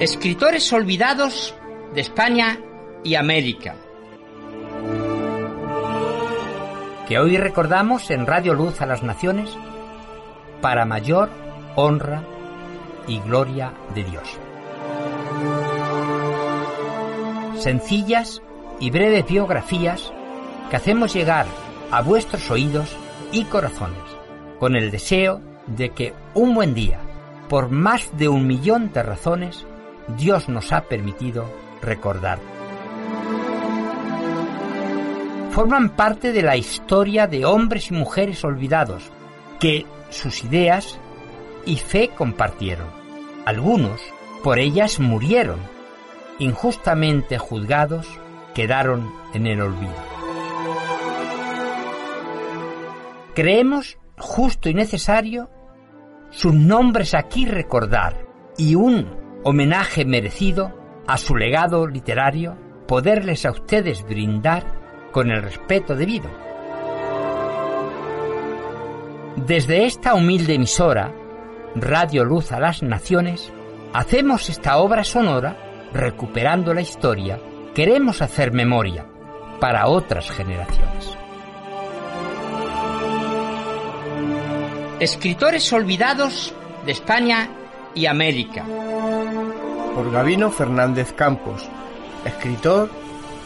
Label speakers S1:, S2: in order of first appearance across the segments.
S1: Escritores olvidados de España y América. Que hoy recordamos en Radio Luz a las Naciones para mayor honra y gloria de Dios. Sencillas y breves biografías que hacemos llegar a vuestros oídos y corazones con el deseo de que un buen día, por más de un millón de razones, Dios nos ha permitido recordar. Forman parte de la historia de hombres y mujeres olvidados que sus ideas y fe compartieron. Algunos por ellas murieron, injustamente juzgados, quedaron en el olvido. Creemos justo y necesario sus nombres aquí recordar y un homenaje merecido a su legado literario poderles a ustedes brindar con el respeto debido. Desde esta humilde emisora, Radio Luz a las Naciones, hacemos esta obra sonora recuperando la historia, queremos hacer memoria para otras generaciones. Escritores olvidados de España y América.
S2: Por Gabino Fernández Campos, escritor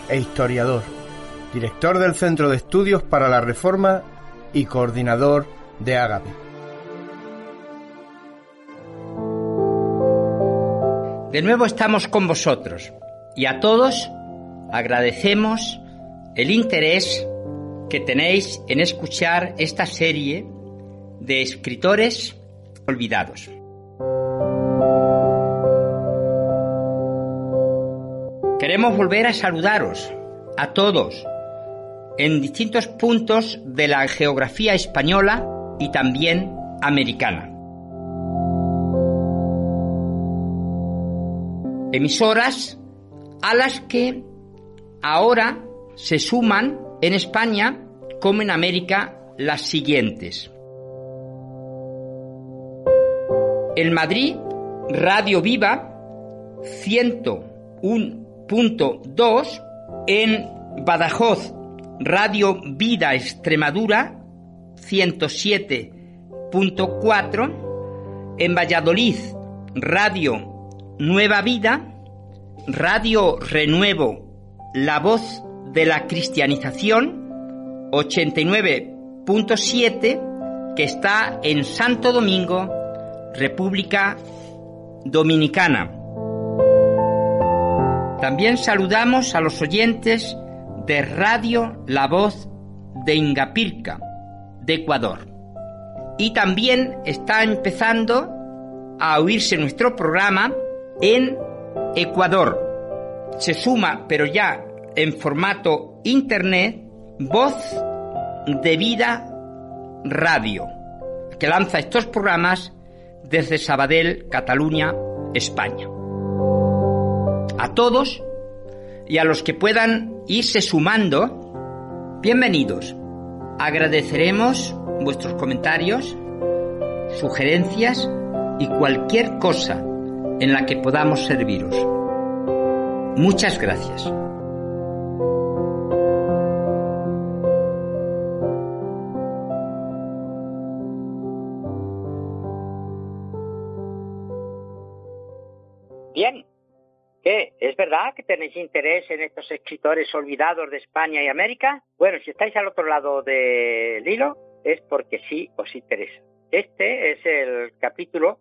S2: e historiador, director del Centro de Estudios para la Reforma y coordinador de Ágape.
S1: De nuevo estamos con vosotros y a todos agradecemos el interés que tenéis en escuchar esta serie de escritores olvidados. Queremos volver a saludaros a todos en distintos puntos de la geografía española y también americana. Emisoras a las que ahora se suman en España como en América las siguientes. El Madrid, Radio Viva 101.2. En Badajoz, Radio Vida Extremadura 107.4. En Valladolid, Radio Nueva Vida. Radio Renuevo, La Voz de la Cristianización 89.7 que está en Santo Domingo República Dominicana. También saludamos a los oyentes de Radio La Voz de Ingapirca, de Ecuador. Y también está empezando a oírse nuestro programa en Ecuador. Se suma, pero ya en formato internet, Voz de Vida Radio, que lanza estos programas desde Sabadell, Cataluña, España. A todos y a los que puedan irse sumando, bienvenidos. Agradeceremos vuestros comentarios, sugerencias y cualquier cosa en la que podamos serviros. Muchas gracias. Que tenéis interés en estos escritores olvidados de España y América? Bueno, si estáis al otro lado del hilo, es porque sí os interesa. Este es el capítulo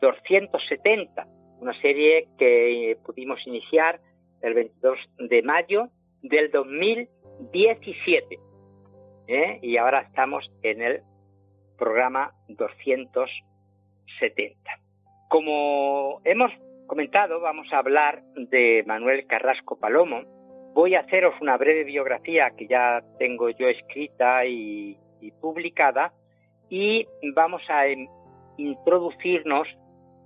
S1: 270, una serie que pudimos iniciar el 22 de mayo del 2017. ¿eh? Y ahora estamos en el programa 270. Como hemos comentado, vamos a hablar de Manuel Carrasco Palomo. Voy a haceros una breve biografía que ya tengo yo escrita y, publicada y vamos a introducirnos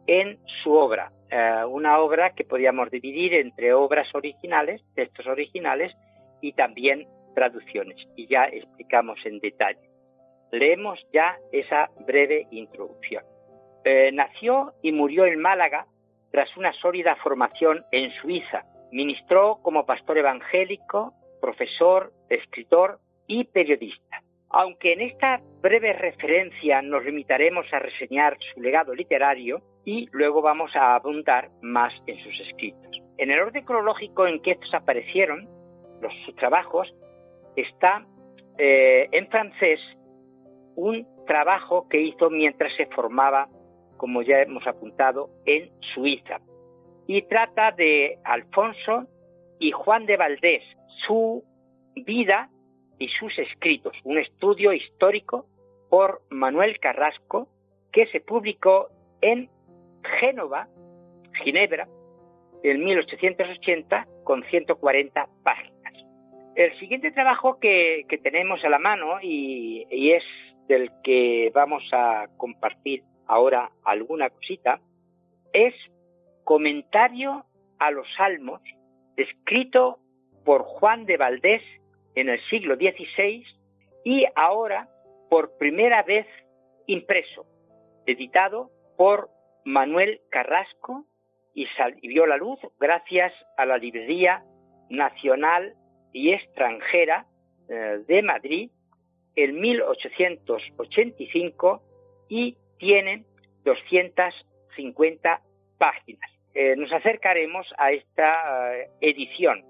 S1: en su obra, eh, una obra que podríamos dividir entre obras originales, textos originales y también traducciones, y ya explicamos en detalle. Leemos ya esa breve introducción. Eh, nació y murió en Málaga tras una sólida formación en Suiza. Ministró como pastor evangélico, profesor, escritor y periodista. Aunque en esta breve referencia nos limitaremos a reseñar su legado literario y luego vamos a abundar más en sus escritos. En el orden cronológico en que estos aparecieron, los, trabajos, está eh, en francés un trabajo que hizo mientras se formaba, como ya hemos apuntado, en Suiza. Y trata de Alfonso y Juan de Valdés, su vida y sus escritos, un estudio histórico por Manuel Carrasco que se publicó en Génova, Ginebra, en 1880 con 140 páginas. El siguiente trabajo que, tenemos a la mano y, y es del que vamos a compartir ahora alguna cosita es Comentario a los Salmos, escrito por Juan de Valdés en el siglo XVI y ahora por primera vez impreso, editado por Manuel Carrasco y, vio la luz gracias a la Librería Nacional y Extranjera eh, de Madrid en 1885 y tiene 250 páginas. Eh, nos acercaremos a esta eh, edición,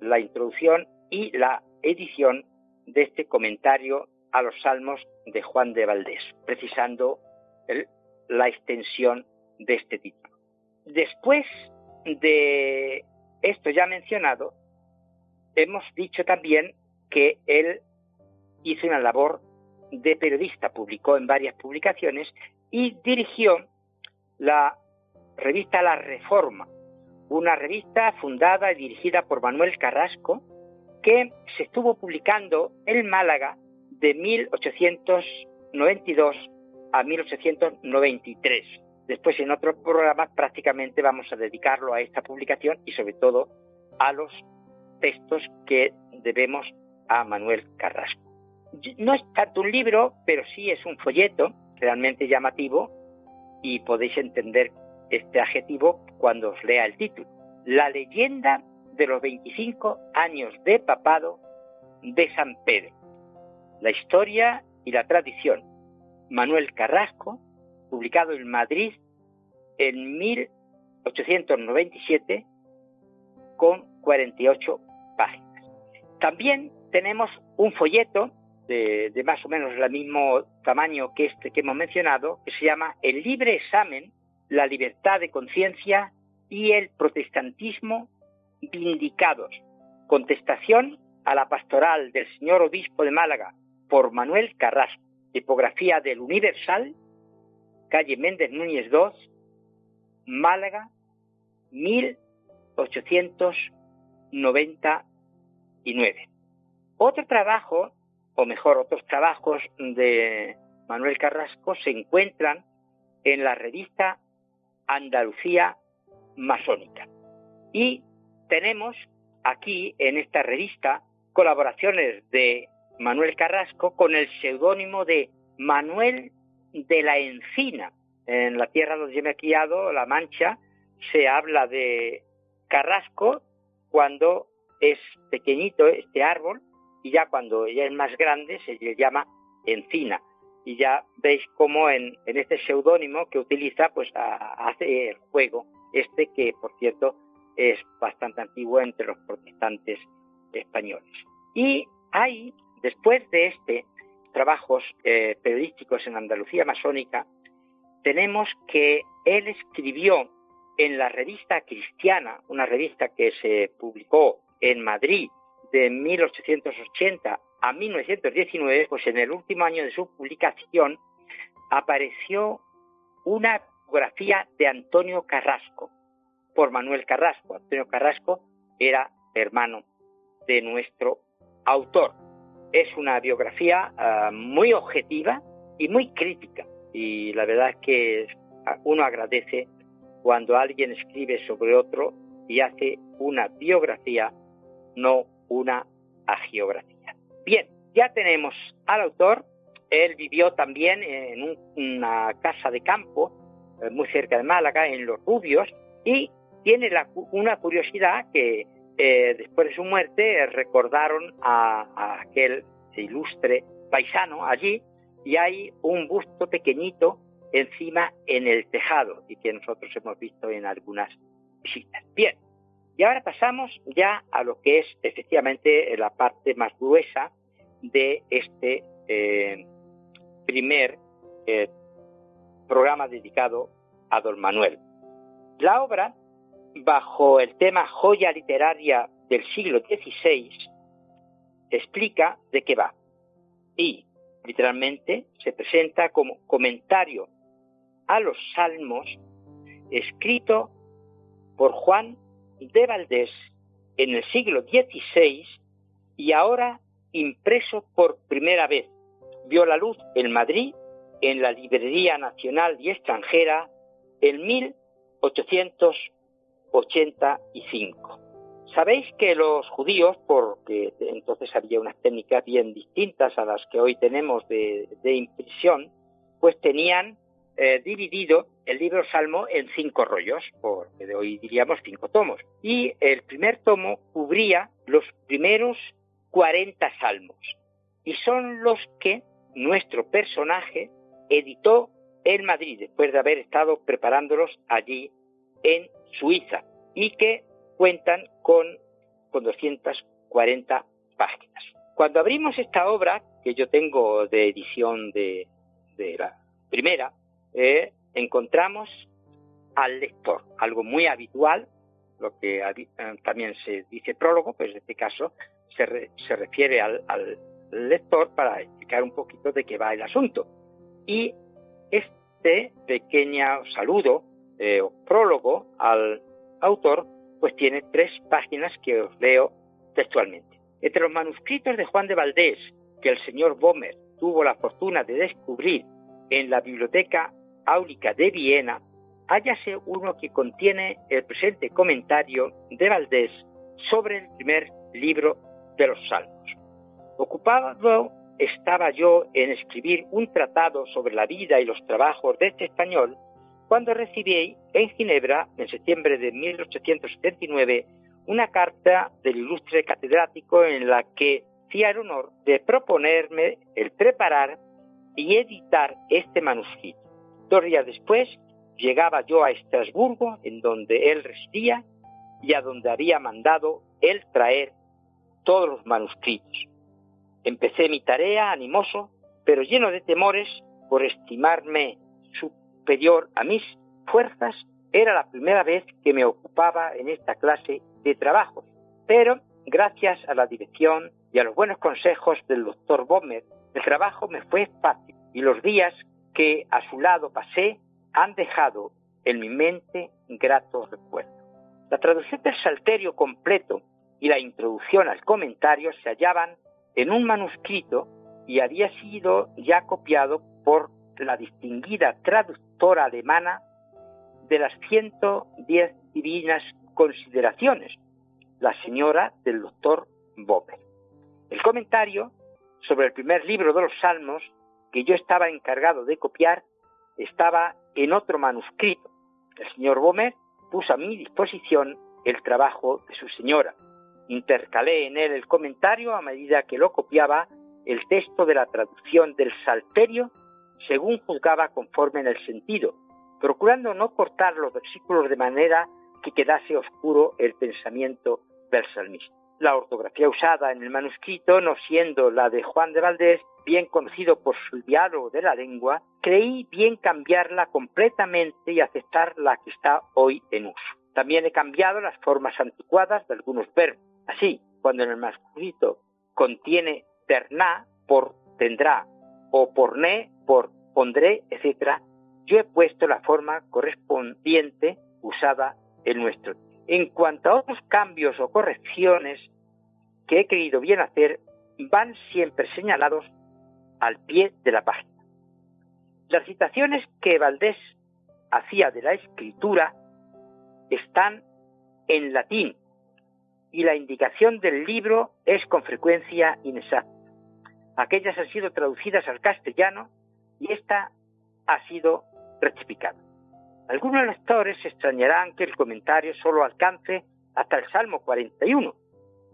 S1: la introducción y la edición de este comentario a los salmos de Juan de Valdés, precisando la extensión de este título. Después de esto ya mencionado, hemos dicho también que él hizo una labor de periodista, publicó en varias publicaciones y dirigió la revista La Reforma, una revista fundada y dirigida por Manuel Carrasco, que se estuvo publicando en Málaga de 1892 a 1893. Después en otros programas prácticamente vamos a dedicarlo a esta publicación y sobre todo a los textos que debemos a Manuel Carrasco. No es tanto un libro, pero sí es un folleto realmente llamativo y podéis entender este adjetivo cuando os lea el título. La leyenda de los 25 años de papado de San Pedro. La historia y la tradición. Manuel Carrasco, publicado en Madrid en 1897 con 48 páginas. También tenemos un folleto de, de, más o menos el mismo tamaño que este que hemos mencionado, que se llama El libre examen, la libertad de conciencia y el protestantismo vindicados. Contestación a la pastoral del señor obispo de Málaga por Manuel Carrasco. Tipografía del Universal, calle Méndez Núñez 2, Málaga, 1899. Otro trabajo, o mejor, otros trabajos de Manuel Carrasco se encuentran en la revista Andalucía Masónica. Y tenemos aquí en esta revista colaboraciones de Manuel Carrasco con el seudónimo de Manuel de la Encina. En la tierra donde yo me he criado, La Mancha, se habla de Carrasco cuando es pequeñito este árbol y ya cuando ya es más grande se le llama encina. Y ya veis cómo en, este seudónimo que utiliza, pues hace el juego este que, por cierto, es bastante antiguo entre los protestantes españoles. Y hay, después de este, trabajos eh, periodísticos en Andalucía masónica, tenemos que él escribió en la revista cristiana, una revista que se publicó en Madrid de 1880 a 1919, pues en el último año de su publicación apareció una biografía de Antonio Carrasco, por Manuel Carrasco. Antonio Carrasco era hermano de nuestro autor. Es una biografía ah, muy objetiva y muy crítica. Y la verdad es que uno agradece cuando alguien escribe sobre otro y hace una biografía, no una agiografía. Bien, ya tenemos al autor. Él vivió también en una casa de campo eh, muy cerca de Málaga, en Los Rubios, Y tiene una curiosidad que eh, después de su muerte recordaron a, aquel ilustre paisano allí y hay un busto pequeñito encima en el tejado y que nosotros hemos visto en algunas visitas. Bien, y ahora pasamos ya a lo que es efectivamente la parte más gruesa de este eh, primer eh, programa dedicado a don Manuel. La obra, bajo el tema joya literaria del siglo XVI, explica de qué va y, literalmente, se presenta como comentario a los salmos escrito por Juan de Valdés en el siglo XVI y ahora impreso por primera vez. Vio la luz en Madrid, en la Librería Nacional y Extranjera, en 1885. Sabéis que los judíos, porque entonces había unas técnicas bien distintas a las que hoy tenemos de, impresión, pues tenían eh, dividido el libro Salmo en cinco rollos, porque de hoy diríamos cinco tomos. Y el primer tomo cubría los primeros 40 salmos. Y son los que nuestro personaje editó en Madrid, después de haber estado preparándolos allí en Suiza, y que cuentan con, con 240 páginas. Cuando abrimos esta obra, que yo tengo de edición de, de la primera, eh, encontramos al lector, algo muy habitual, lo que eh, también se dice prólogo, pues en este caso se, se refiere al, lector para explicar un poquito de qué va el asunto. Y este pequeño saludo eh, o prólogo al autor, pues tiene tres páginas que os leo textualmente. Entre los manuscritos de Juan de Valdés, que el señor Bomer tuvo la fortuna de descubrir en la Biblioteca Áulica de Viena, hállase uno que contiene el presente comentario de Valdés sobre el primer libro de los Salmos. Ocupado estaba yo en escribir un tratado sobre la vida y los trabajos de este español cuando recibí en Ginebra, en septiembre de 1879, una carta del ilustre catedrático en la que hacía el honor de proponerme el preparar y editar este manuscrito. Dos días después llegaba yo a Estrasburgo, en donde él residía y a donde había mandado él traer todos los manuscritos. Empecé mi tarea animoso, pero lleno de temores por estimarme superior a mis fuerzas. Era la primera vez que me ocupaba en esta clase de trabajo. Pero, gracias a la dirección y a los buenos consejos del doctor Bomer, el trabajo me fue fácil y los días que a su lado pasé han dejado en mi mente gratos recuerdos. La traducción del Salterio completo y la introducción al comentario se hallaban en un manuscrito y había sido ya copiado por la distinguida traductora alemana de las 110 divinas consideraciones, la señora del doctor Bober. El comentario sobre el primer libro de los Salmos que yo estaba encargado de copiar estaba en otro manuscrito. El señor Bomer puso a mi disposición el trabajo de su señora. Intercalé en él el comentario a medida que lo copiaba el texto de la traducción del Salterio según juzgaba conforme en el sentido, procurando no cortar los versículos de manera que quedase oscuro el pensamiento del salmista. La ortografía usada en el manuscrito, no siendo la de Juan de Valdés, bien conocido por su diálogo de la lengua, creí bien cambiarla completamente y aceptar la que está hoy en uso. También he cambiado las formas anticuadas de algunos verbos. Así, cuando en el manuscrito contiene terná por tendrá o porné por pondré, etc., yo he puesto la forma correspondiente usada en nuestro. En cuanto a otros cambios o correcciones que he querido bien hacer, van siempre señalados al pie de la página. Las citaciones que Valdés hacía de la escritura están en latín y la indicación del libro es con frecuencia inexacta. Aquellas han sido traducidas al castellano y esta ha sido rectificada. Algunos lectores extrañarán que el comentario solo alcance hasta el Salmo 41.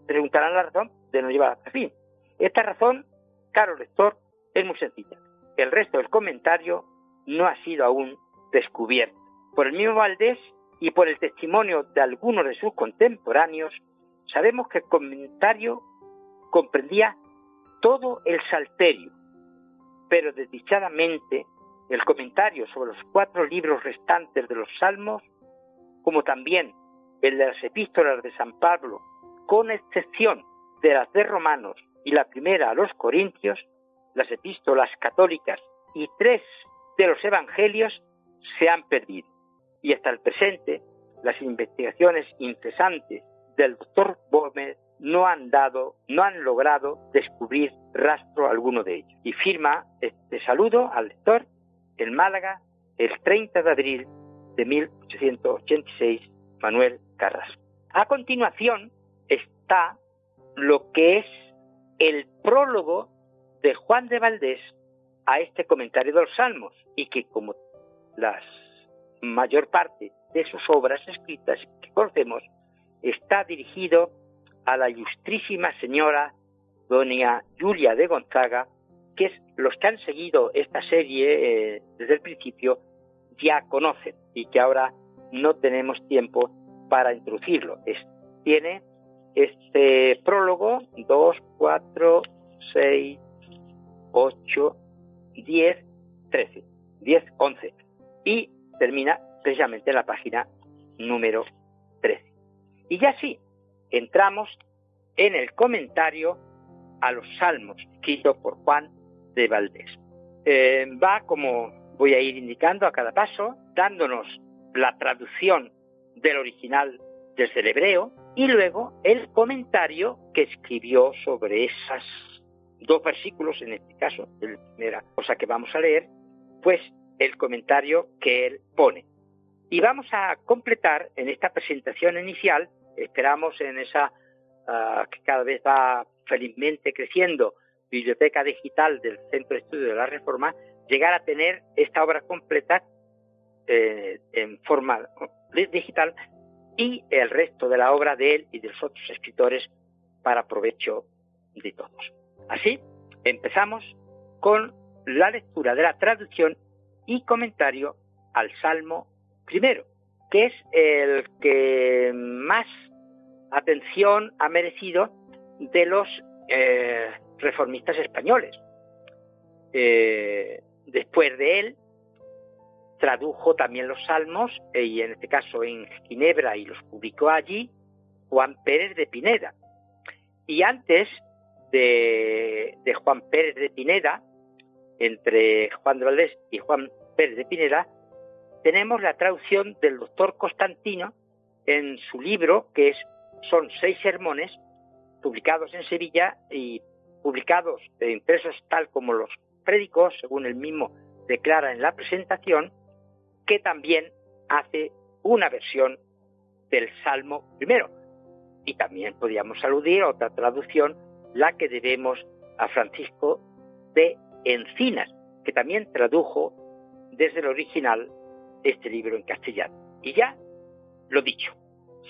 S1: Preguntarán la razón de no llevar hasta fin. Esta razón, caro lector, es muy sencilla. El resto del comentario no ha sido aún descubierto. Por el mismo Valdés y por el testimonio de algunos de sus contemporáneos, sabemos que el comentario comprendía todo el salterio, pero desdichadamente el comentario sobre los cuatro libros restantes de los Salmos, como también el de las epístolas de San Pablo, con excepción de las de Romanos y la primera a los Corintios, las epístolas católicas y tres de los evangelios se han perdido. Y hasta el presente, las investigaciones incesantes del doctor Bohmer no han dado, no han logrado descubrir rastro alguno de ellos. Y firma este saludo al lector en Málaga el 30 de abril de 1886, Manuel Carrasco. A continuación está lo que es el prólogo de Juan de Valdés a este comentario de los Salmos y que como la mayor parte de sus obras escritas que conocemos está dirigido a la ilustrísima señora doña Julia de Gonzaga, que es los que han seguido esta serie eh, desde el principio ya conocen y que ahora no tenemos tiempo para introducirlo. tiene este prólogo 2, 4, 6, la página número 13. Y ya sí, entramos en el comentario a los salmos escrito por Juan de Valdés. Eh, va, como voy a ir indicando a cada paso, dándonos la traducción del original desde el hebreo y luego el comentario que escribió sobre esas dos versículos, en este caso, la primera cosa que vamos a leer, pues el comentario que él pone. Y vamos a completar en esta presentación inicial, esperamos en esa ah, que cada vez va felizmente creciendo, biblioteca digital del Centro de Estudio de la Reforma, llegar a tener esta obra completa eh, en forma digital y el resto de la obra de él y de los otros escritores para provecho de todos. Así, empezamos con la lectura de la traducción y comentario al Salmo primero, que es el que más atención ha merecido de los eh, reformistas españoles. Eh, después de él, tradujo también los salmos, eh, y en este caso en Ginebra, y los publicó allí, Juan Pérez de Pineda. Y antes de, de Juan Pérez de Pineda, entre Juan de Valdés y Juan Pérez de Pineda, tenemos la traducción del doctor Constantino en su libro, que es, son seis sermones, publicados en Sevilla y publicados e impresos tal como los prédicos, según el mismo declara en la presentación, que también hace una versión del Salmo primero. Y también podríamos aludir a otra traducción, la que debemos a Francisco de Encinas, que también tradujo desde el original este libro en castellano. Y ya lo dicho,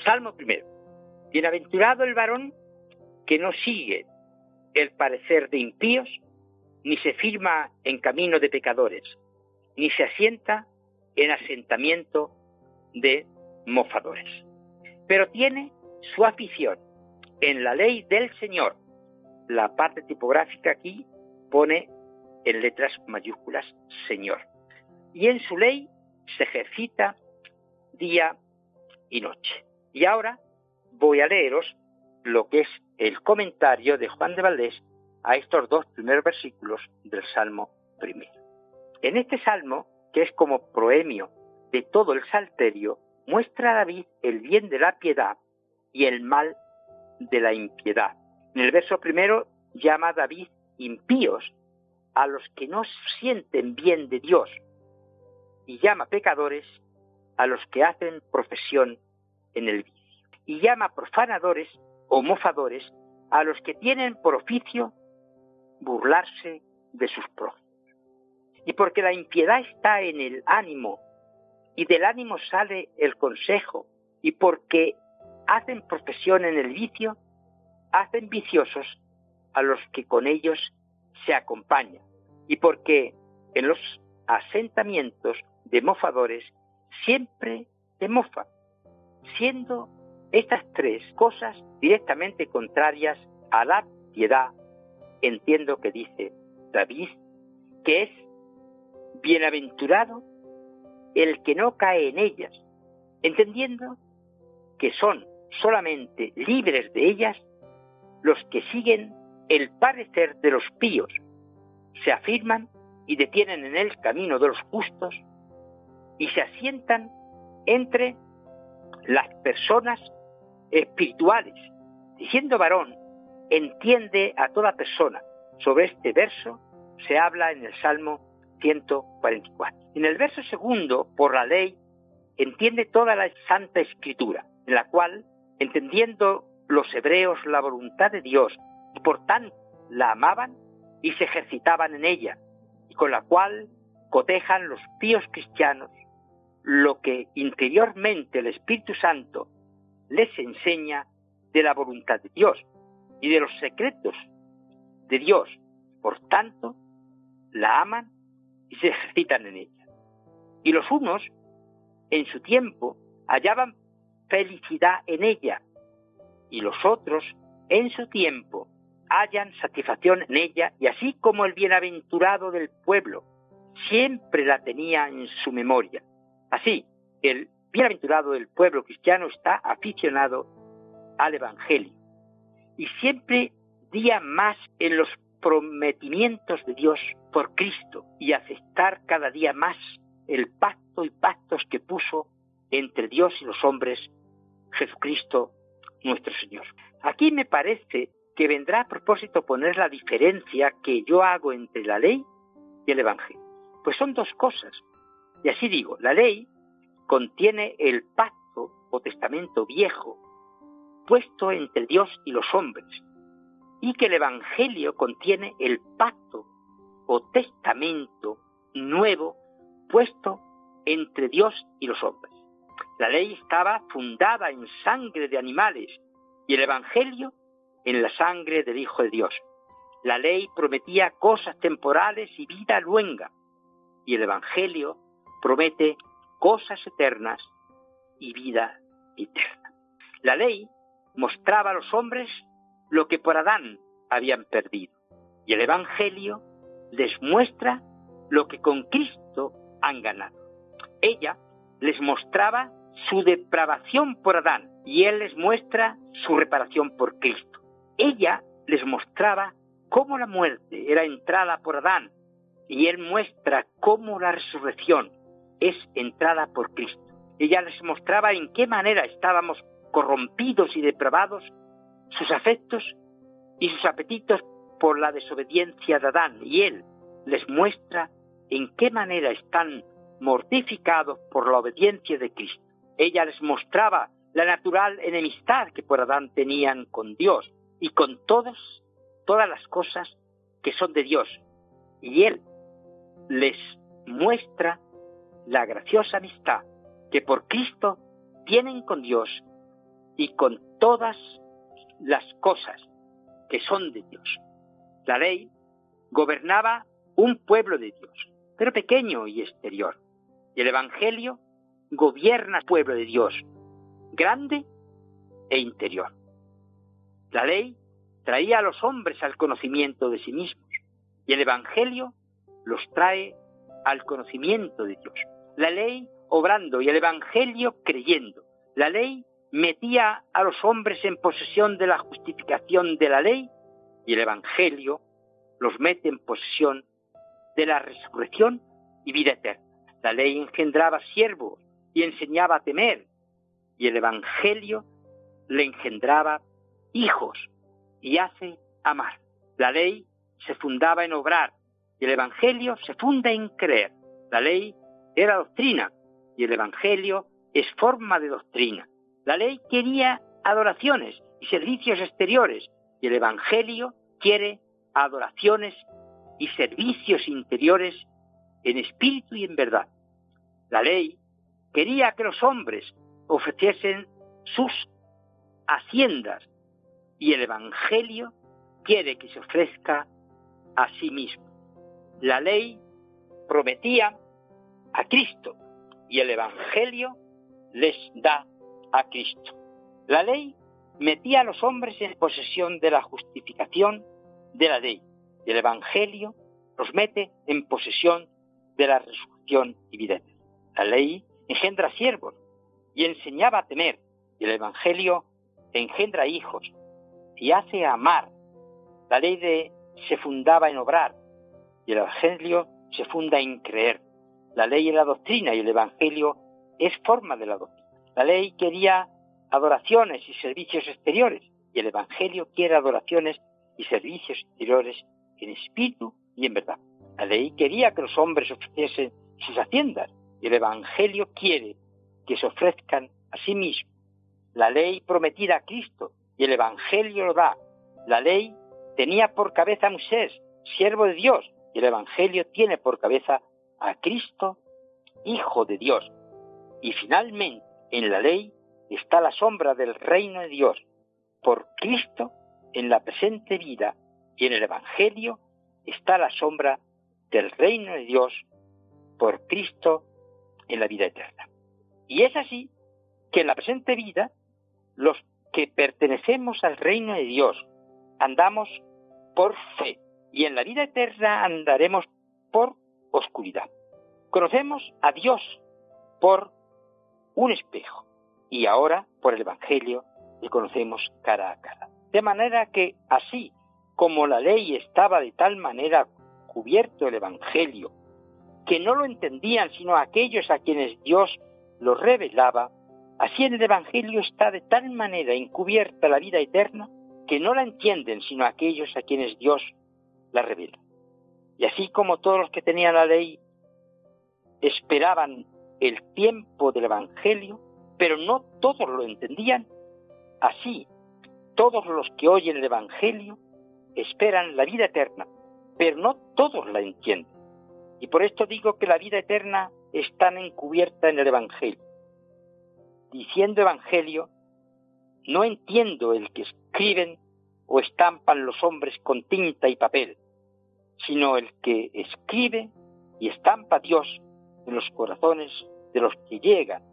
S1: Salmo primero. Bienaventurado el varón que no sigue el parecer de impíos, ni se firma en camino de pecadores, ni se asienta en asentamiento de mofadores. Pero tiene su afición en la ley del Señor. La parte tipográfica aquí pone en letras mayúsculas Señor. Y en su ley se ejercita día y noche. Y ahora voy a leeros lo que es el comentario de Juan de Valdés a estos dos primeros versículos del Salmo primero. En este Salmo, que es como proemio de todo el Salterio, muestra a David el bien de la piedad y el mal de la impiedad. En el verso primero llama a David impíos a los que no sienten bien de Dios y llama pecadores a los que hacen profesión en el vicio. Y llama profanadores o mofadores a los que tienen por oficio burlarse de sus prójimos. Y porque la impiedad está en el ánimo y del ánimo sale el consejo, y porque hacen profesión en el vicio, hacen viciosos a los que con ellos se acompañan, y porque en los asentamientos de mofadores siempre se mofa, siendo estas tres cosas directamente contrarias a la piedad, entiendo que dice David, que es bienaventurado el que no cae en ellas, entendiendo que son solamente libres de ellas los que siguen el parecer de los píos, se afirman y detienen en el camino de los justos y se asientan entre las personas espirituales. Diciendo varón, entiende a toda persona. Sobre este verso se habla en el Salmo 144. En el verso segundo, por la ley, entiende toda la Santa Escritura, en la cual, entendiendo los hebreos la voluntad de Dios y por tanto la amaban y se ejercitaban en ella, y con la cual cotejan los píos cristianos lo que interiormente el Espíritu Santo les enseña de la voluntad de Dios y de los secretos de Dios. Por tanto, la aman y se ejercitan en ella. Y los unos, en su tiempo, hallaban felicidad en ella, y los otros, en su tiempo, hallan satisfacción en ella, y así como el bienaventurado del pueblo siempre la tenía en su memoria. Así, el bienaventurado del pueblo cristiano está aficionado al Evangelio y siempre día más en los prometimientos de Dios por Cristo y aceptar cada día más el pacto y pactos que puso entre Dios y los hombres Jesucristo nuestro Señor. Aquí me parece que vendrá a propósito poner la diferencia que yo hago entre la ley y el Evangelio. Pues son dos cosas. Y así digo, la ley contiene el pacto o testamento viejo puesto entre Dios y los hombres, y que el Evangelio contiene el pacto o testamento nuevo puesto entre Dios y los hombres. La ley estaba fundada en sangre de animales y el Evangelio en la sangre del Hijo de Dios. La ley prometía cosas temporales y vida luenga, y el Evangelio promete cosas eternas y vida eterna. La ley mostraba a los hombres lo que por Adán habían perdido, y el Evangelio les muestra lo que con Cristo han ganado. Ella les mostraba su depravación por Adán y Él les muestra su reparación por Cristo. Ella les mostraba cómo la muerte era entrada por Adán y Él muestra cómo la resurrección es entrada por Cristo. Ella les mostraba en qué manera estábamos corrompidos y depravados sus afectos y sus apetitos por la desobediencia de Adán y Él les muestra en qué manera están mortificados por la obediencia de Cristo. Ella les mostraba la natural enemistad que por Adán tenían con Dios y con todas, todas las cosas que son de Dios. Y Él les muestra la graciosa amistad que por Cristo tienen con Dios y con todas las cosas que son de Dios. La ley gobernaba un pueblo de Dios, pero pequeño y exterior. Y el Evangelio gobierna el pueblo de Dios, grande e interior. La ley traía a los hombres al conocimiento de sí mismos y el Evangelio los trae al conocimiento de Dios. La ley obrando y el Evangelio creyendo. La ley metía a los hombres en posesión de la justificación de la ley y el Evangelio los mete en posesión de la resurrección y vida eterna. La ley engendraba siervos y enseñaba a temer y el Evangelio le engendraba hijos y hace amar. La ley se fundaba en obrar y el Evangelio se funda en creer. La ley era doctrina y el Evangelio es forma de doctrina. La ley quería adoraciones y servicios exteriores y el Evangelio quiere adoraciones y servicios interiores en espíritu y en verdad. La ley quería que los hombres ofreciesen sus haciendas y el Evangelio quiere que se ofrezca a sí mismo. La ley prometía a Cristo y el Evangelio les da a Cristo. La ley metía a los hombres en posesión de la justificación de la ley y el Evangelio los mete en posesión de la resurrección y vida. La ley engendra siervos y enseñaba a temer y el Evangelio engendra hijos y hace amar. La ley de, se fundaba en obrar y el Evangelio se funda en creer. La ley es la doctrina y el Evangelio es forma de la doctrina. La ley quería adoraciones y servicios exteriores y el Evangelio quiere adoraciones y servicios exteriores en espíritu y en verdad. La ley quería que los hombres ofreciesen sus haciendas y el Evangelio quiere que se ofrezcan a sí mismos. La ley prometida a Cristo y el Evangelio lo da. La ley tenía por cabeza a Moisés, siervo de Dios, y el Evangelio tiene por cabeza a Cristo, Hijo de Dios. Y finalmente, en la ley está la sombra del reino de Dios. Por Cristo, en la presente vida y en el Evangelio, está la sombra del reino de Dios por Cristo en la vida eterna. Y es así que en la presente vida, los que pertenecemos al reino de Dios andamos por fe y en la vida eterna andaremos por oscuridad. Conocemos a Dios por un espejo y ahora por el Evangelio le conocemos cara a cara. De manera que así como la ley estaba de tal manera cubierto el Evangelio, que no lo entendían sino aquellos a quienes Dios lo revelaba, así en el Evangelio está de tal manera encubierta la vida eterna que no la entienden sino aquellos a quienes Dios la revela. Y así como todos los que tenían la ley esperaban el tiempo del Evangelio, pero no todos lo entendían, así todos los que oyen el Evangelio esperan la vida eterna, pero no todos la entienden. Y por esto digo que la vida eterna está encubierta en el Evangelio. Diciendo Evangelio, no entiendo el que escriben o estampan los hombres con tinta y papel, sino el que escribe y estampa a Dios en los corazones de los que llegan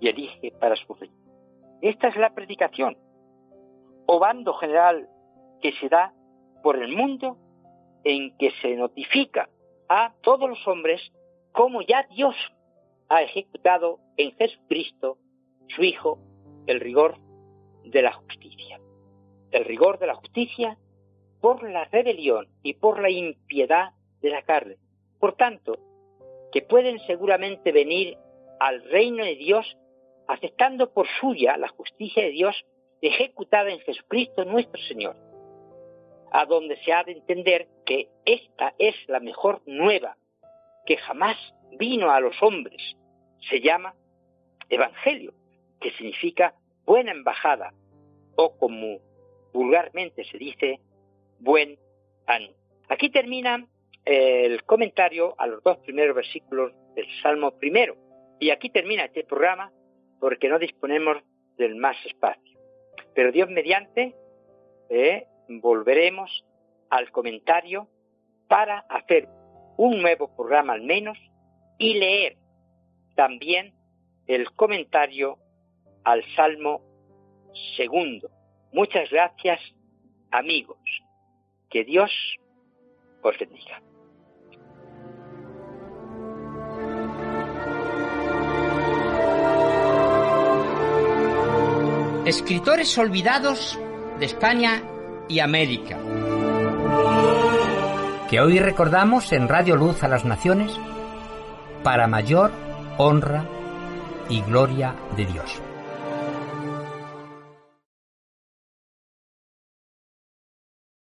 S1: y elige para su reino. Esta es la predicación, o bando general que se da por el mundo en que se notifica a todos los hombres cómo ya Dios ha ejecutado en Jesucristo, su Hijo, el rigor de la justicia. El rigor de la justicia por la rebelión y por la impiedad de la carne. Por tanto, que pueden seguramente venir al reino de Dios aceptando por suya la justicia de Dios ejecutada en Jesucristo nuestro Señor, a donde se ha de entender que esta es la mejor nueva que jamás vino a los hombres. Se llama Evangelio, que significa buena embajada, o como vulgarmente se dice, buen ánimo. Aquí termina el comentario a los dos primeros versículos del Salmo primero. Y aquí termina este programa porque no disponemos del más espacio. Pero Dios mediante, eh, volveremos al comentario para hacer un nuevo programa al menos y leer también el comentario al Salmo segundo. Muchas gracias, amigos. Que Dios os bendiga.
S3: Escritores olvidados de España y América. Que hoy recordamos en Radio Luz a las Naciones para mayor honra y gloria de Dios.